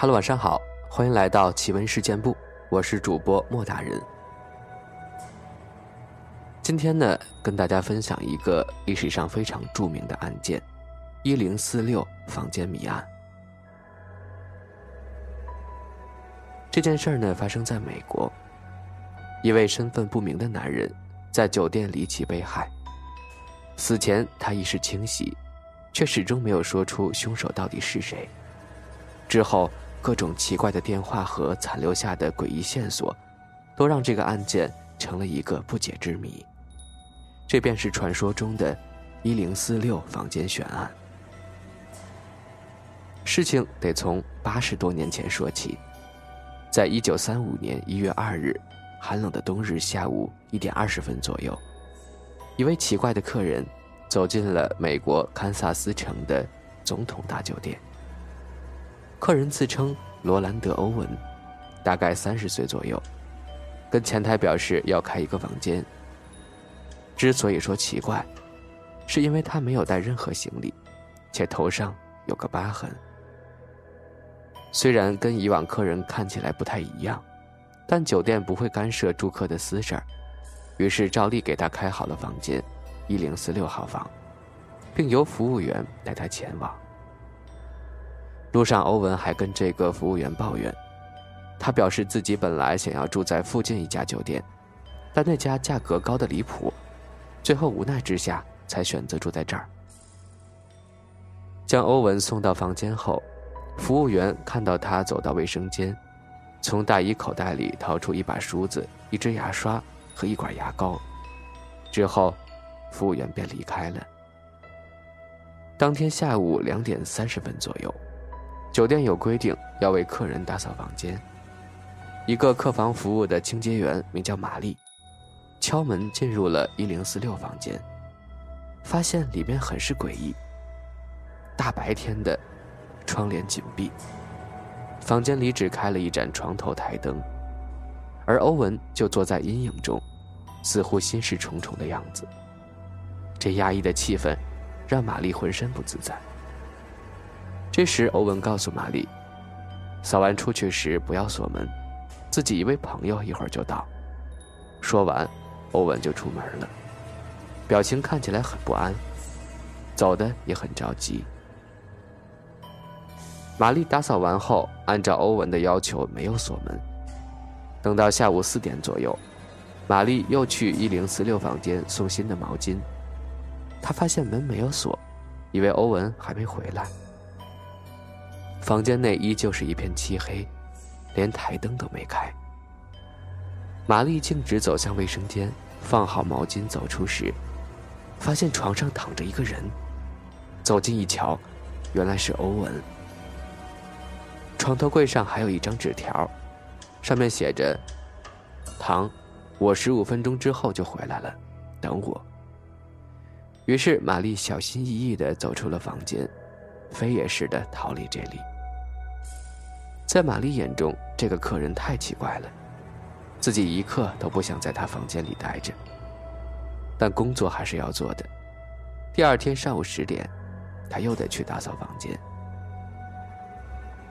Hello，晚上好，欢迎来到奇闻事件部，我是主播莫大人。今天呢，跟大家分享一个历史上非常著名的案件——一零四六房间谜案。这件事儿呢，发生在美国，一位身份不明的男人在酒店离奇被害。死前他意识清晰，却始终没有说出凶手到底是谁。之后。各种奇怪的电话和残留下的诡异线索，都让这个案件成了一个不解之谜。这便是传说中的“一零四六房间悬案”。事情得从八十多年前说起，在一九三五年一月二日，寒冷的冬日下午一点二十分左右，一位奇怪的客人走进了美国堪萨斯城的总统大酒店。客人自称罗兰德·欧文，大概三十岁左右，跟前台表示要开一个房间。之所以说奇怪，是因为他没有带任何行李，且头上有个疤痕。虽然跟以往客人看起来不太一样，但酒店不会干涉住客的私事儿，于是照例给他开好了房间，一零四六号房，并由服务员带他前往。路上，欧文还跟这个服务员抱怨，他表示自己本来想要住在附近一家酒店，但那家价格高的离谱，最后无奈之下才选择住在这儿。将欧文送到房间后，服务员看到他走到卫生间，从大衣口袋里掏出一把梳子、一支牙刷和一管牙膏，之后，服务员便离开了。当天下午两点三十分左右。酒店有规定要为客人打扫房间。一个客房服务的清洁员名叫玛丽，敲门进入了一零四六房间，发现里面很是诡异。大白天的，窗帘紧闭，房间里只开了一盏床头台灯，而欧文就坐在阴影中，似乎心事重重的样子。这压抑的气氛，让玛丽浑身不自在。这时，欧文告诉玛丽，扫完出去时不要锁门，自己一位朋友一会儿就到。说完，欧文就出门了，表情看起来很不安，走的也很着急。玛丽打扫完后，按照欧文的要求没有锁门。等到下午四点左右，玛丽又去一零四六房间送新的毛巾，她发现门没有锁，以为欧文还没回来。房间内依旧是一片漆黑，连台灯都没开。玛丽径直走向卫生间，放好毛巾走出时，发现床上躺着一个人。走近一瞧，原来是欧文。床头柜上还有一张纸条，上面写着：“唐，我十五分钟之后就回来了，等我。”于是玛丽小心翼翼地走出了房间。飞也似的逃离这里。在玛丽眼中，这个客人太奇怪了，自己一刻都不想在他房间里待着。但工作还是要做的。第二天上午十点，他又得去打扫房间。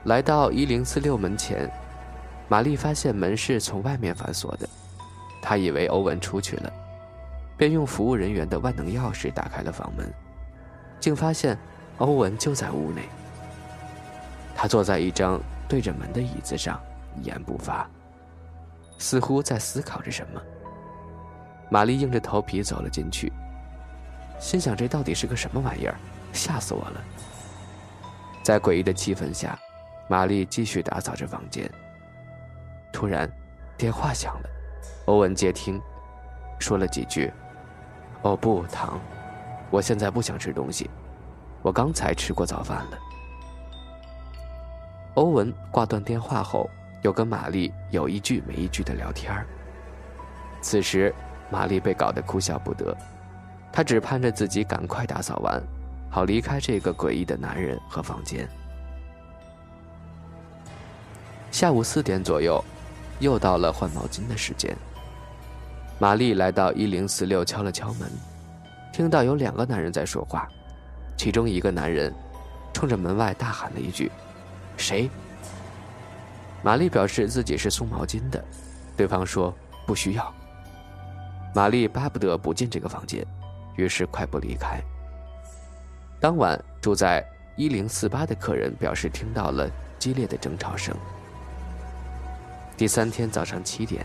来到一零四六门前，玛丽发现门是从外面反锁的，她以为欧文出去了，便用服务人员的万能钥匙打开了房门，竟发现。欧文就在屋内，他坐在一张对着门的椅子上，一言不发，似乎在思考着什么。玛丽硬着头皮走了进去，心想：这到底是个什么玩意儿？吓死我了！在诡异的气氛下，玛丽继续打扫着房间。突然，电话响了，欧文接听，说了几句：“哦不，唐，我现在不想吃东西。”我刚才吃过早饭了。欧文挂断电话后，又跟玛丽有一句没一句的聊天此时，玛丽被搞得哭笑不得，她只盼着自己赶快打扫完，好离开这个诡异的男人和房间。下午四点左右，又到了换毛巾的时间。玛丽来到一零四六，敲了敲门，听到有两个男人在说话。其中一个男人，冲着门外大喊了一句：“谁？”玛丽表示自己是送毛巾的，对方说不需要。玛丽巴不得不进这个房间，于是快步离开。当晚住在一零四八的客人表示听到了激烈的争吵声。第三天早上七点，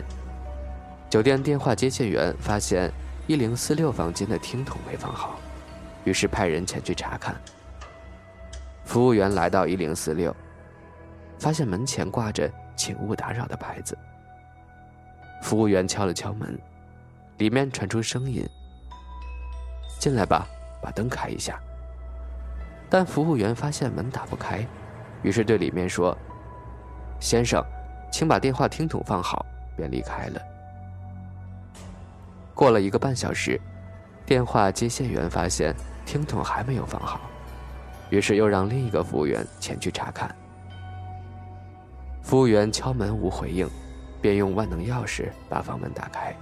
酒店电话接线员发现一零四六房间的听筒没放好，于是派人前去查看。服务员来到一零四六，发现门前挂着“请勿打扰”的牌子。服务员敲了敲门，里面传出声音：“进来吧，把灯开一下。”但服务员发现门打不开，于是对里面说：“先生，请把电话听筒放好。”便离开了。过了一个半小时，电话接线员发现听筒还没有放好。于是又让另一个服务员前去查看。服务员敲门无回应，便用万能钥匙把房门打开。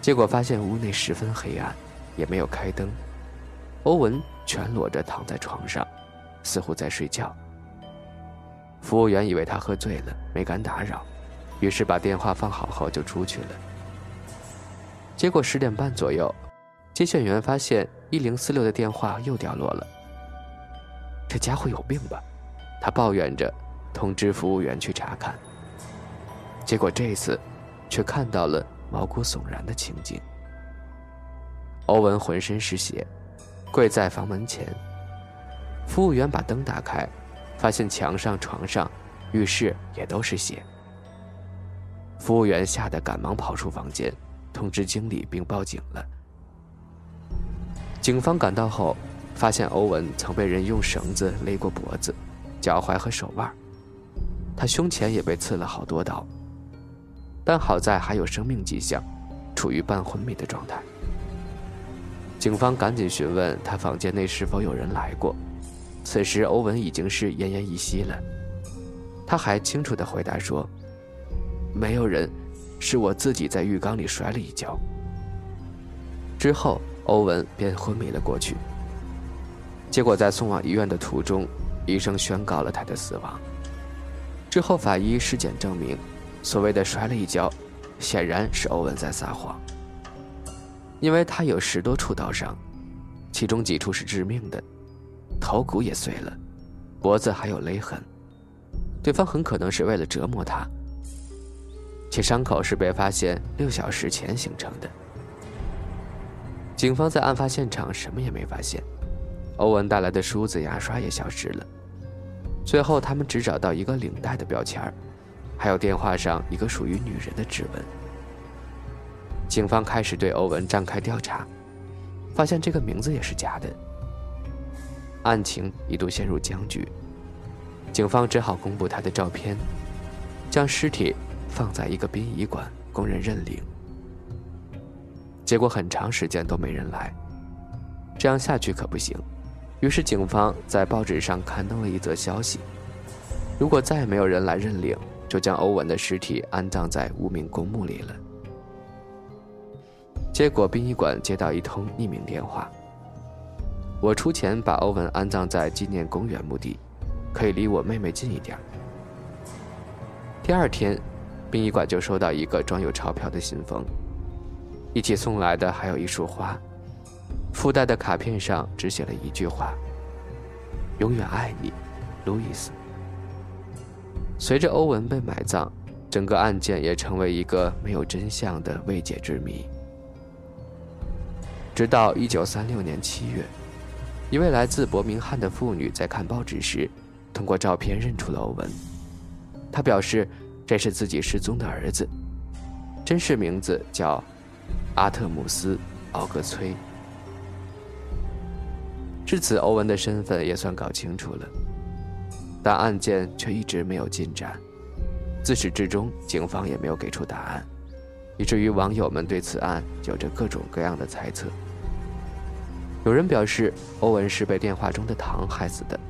结果发现屋内十分黑暗，也没有开灯。欧文全裸着躺在床上，似乎在睡觉。服务员以为他喝醉了，没敢打扰，于是把电话放好后就出去了。结果十点半左右，接线员发现一零四六的电话又掉落了。这家伙有病吧？他抱怨着，通知服务员去查看。结果这次，却看到了毛骨悚然的情景。欧文浑身是血，跪在房门前。服务员把灯打开，发现墙上、床上、浴室也都是血。服务员吓得赶忙跑出房间，通知经理并报警了。警方赶到后。发现欧文曾被人用绳子勒过脖子、脚踝和手腕，他胸前也被刺了好多刀，但好在还有生命迹象，处于半昏迷的状态。警方赶紧询问他房间内是否有人来过，此时欧文已经是奄奄一息了，他还清楚地回答说：“没有人，是我自己在浴缸里摔了一跤。”之后，欧文便昏迷了过去。结果在送往医院的途中，医生宣告了他的死亡。之后法医尸检证明，所谓的摔了一跤，显然是欧文在撒谎。因为他有十多处刀伤，其中几处是致命的，头骨也碎了，脖子还有勒痕。对方很可能是为了折磨他，其伤口是被发现六小时前形成的。警方在案发现场什么也没发现。欧文带来的梳子、牙刷也消失了。最后，他们只找到一个领带的标签还有电话上一个属于女人的指纹。警方开始对欧文展开调查，发现这个名字也是假的。案情一度陷入僵局，警方只好公布他的照片，将尸体放在一个殡仪馆供人认领。结果很长时间都没人来，这样下去可不行。于是，警方在报纸上刊登了一则消息：如果再没有人来认领，就将欧文的尸体安葬在无名公墓里了。结果，殡仪馆接到一通匿名电话：“我出钱把欧文安葬在纪念公园墓地，可以离我妹妹近一点。”第二天，殡仪馆就收到一个装有钞票的信封，一起送来的还有一束花。附带的卡片上只写了一句话：“永远爱你，路易斯。”随着欧文被埋葬，整个案件也成为一个没有真相的未解之谜。直到一九三六年七月，一位来自伯明翰的妇女在看报纸时，通过照片认出了欧文。她表示，这是自己失踪的儿子，真实名字叫阿特姆斯·奥格崔。至此，欧文的身份也算搞清楚了，但案件却一直没有进展。自始至终，警方也没有给出答案，以至于网友们对此案有着各种各样的猜测。有人表示，欧文是被电话中的唐害死的，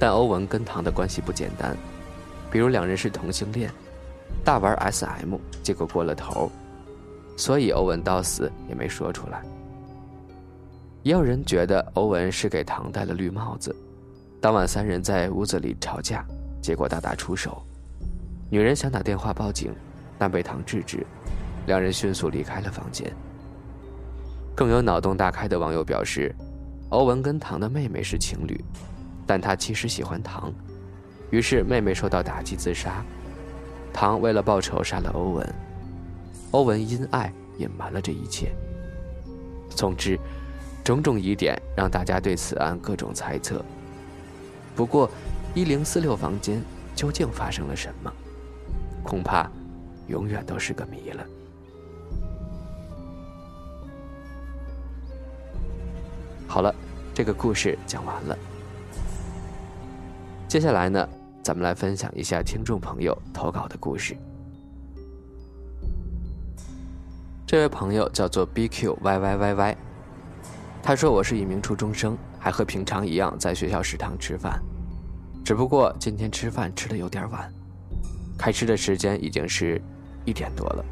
但欧文跟唐的关系不简单，比如两人是同性恋，大玩 SM，结果过了头，所以欧文到死也没说出来。也有人觉得欧文是给唐戴了绿帽子，当晚三人在屋子里吵架，结果大打出手。女人想打电话报警，但被唐制止，两人迅速离开了房间。更有脑洞大开的网友表示，欧文跟唐的妹妹是情侣，但他其实喜欢唐，于是妹妹受到打击自杀，唐为了报仇杀了欧文，欧文因爱隐瞒了这一切。总之，种种疑点让大家对此案各种猜测。不过，一零四六房间究竟发生了什么，恐怕永远都是个谜了。好了，这个故事讲完了。接下来呢，咱们来分享一下听众朋友投稿的故事。这位朋友叫做 BQYYYY，他说：“我是一名初中生，还和平常一样在学校食堂吃饭，只不过今天吃饭吃的有点晚，开吃的时间已经是一点多了。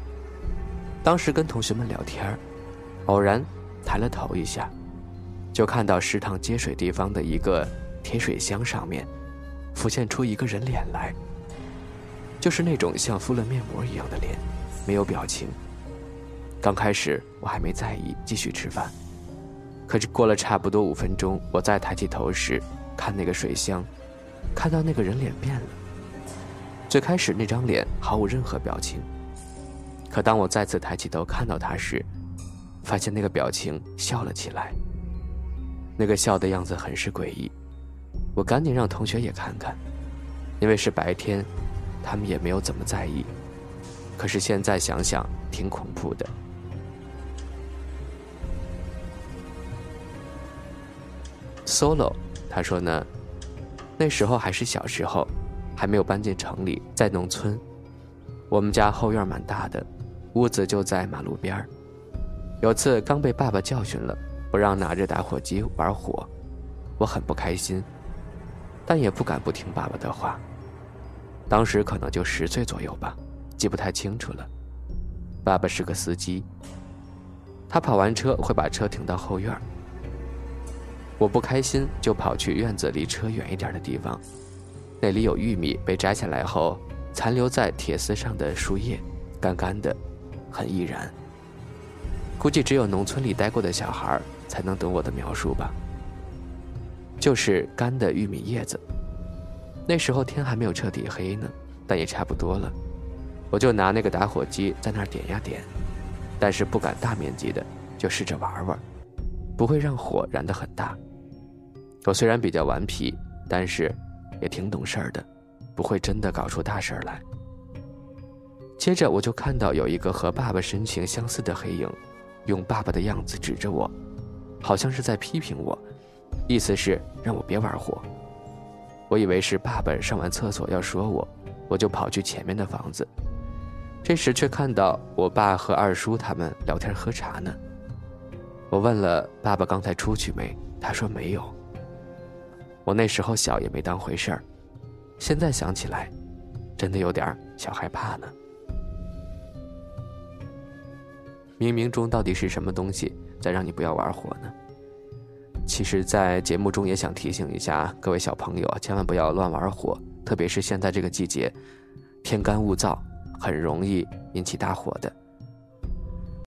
当时跟同学们聊天，偶然抬了头一下。”就看到食堂接水地方的一个铁水箱上面，浮现出一个人脸来，就是那种像敷了面膜一样的脸，没有表情。刚开始我还没在意，继续吃饭。可是过了差不多五分钟，我再抬起头时，看那个水箱，看到那个人脸变了。最开始那张脸毫无任何表情，可当我再次抬起头看到他时，发现那个表情笑了起来。那个笑的样子很是诡异，我赶紧让同学也看看，因为是白天，他们也没有怎么在意。可是现在想想，挺恐怖的。Solo，他说呢，那时候还是小时候，还没有搬进城里，在农村，我们家后院蛮大的，屋子就在马路边。有次刚被爸爸教训了。不让拿着打火机玩火，我很不开心，但也不敢不听爸爸的话。当时可能就十岁左右吧，记不太清楚了。爸爸是个司机，他跑完车会把车停到后院。我不开心，就跑去院子离车远一点的地方，那里有玉米被摘下来后残留在铁丝上的树叶，干干的，很易燃。估计只有农村里待过的小孩才能懂我的描述吧。就是干的玉米叶子。那时候天还没有彻底黑呢，但也差不多了。我就拿那个打火机在那儿点呀点，但是不敢大面积的，就试着玩玩，不会让火燃得很大。我虽然比较顽皮，但是也挺懂事儿的，不会真的搞出大事儿来。接着我就看到有一个和爸爸神情相似的黑影。用爸爸的样子指着我，好像是在批评我，意思是让我别玩火。我以为是爸爸上完厕所要说我，我就跑去前面的房子。这时却看到我爸和二叔他们聊天喝茶呢。我问了爸爸刚才出去没，他说没有。我那时候小也没当回事儿，现在想起来，真的有点小害怕呢。冥冥中到底是什么东西在让你不要玩火呢？其实，在节目中也想提醒一下各位小朋友，千万不要乱玩火，特别是现在这个季节，天干物燥，很容易引起大火的。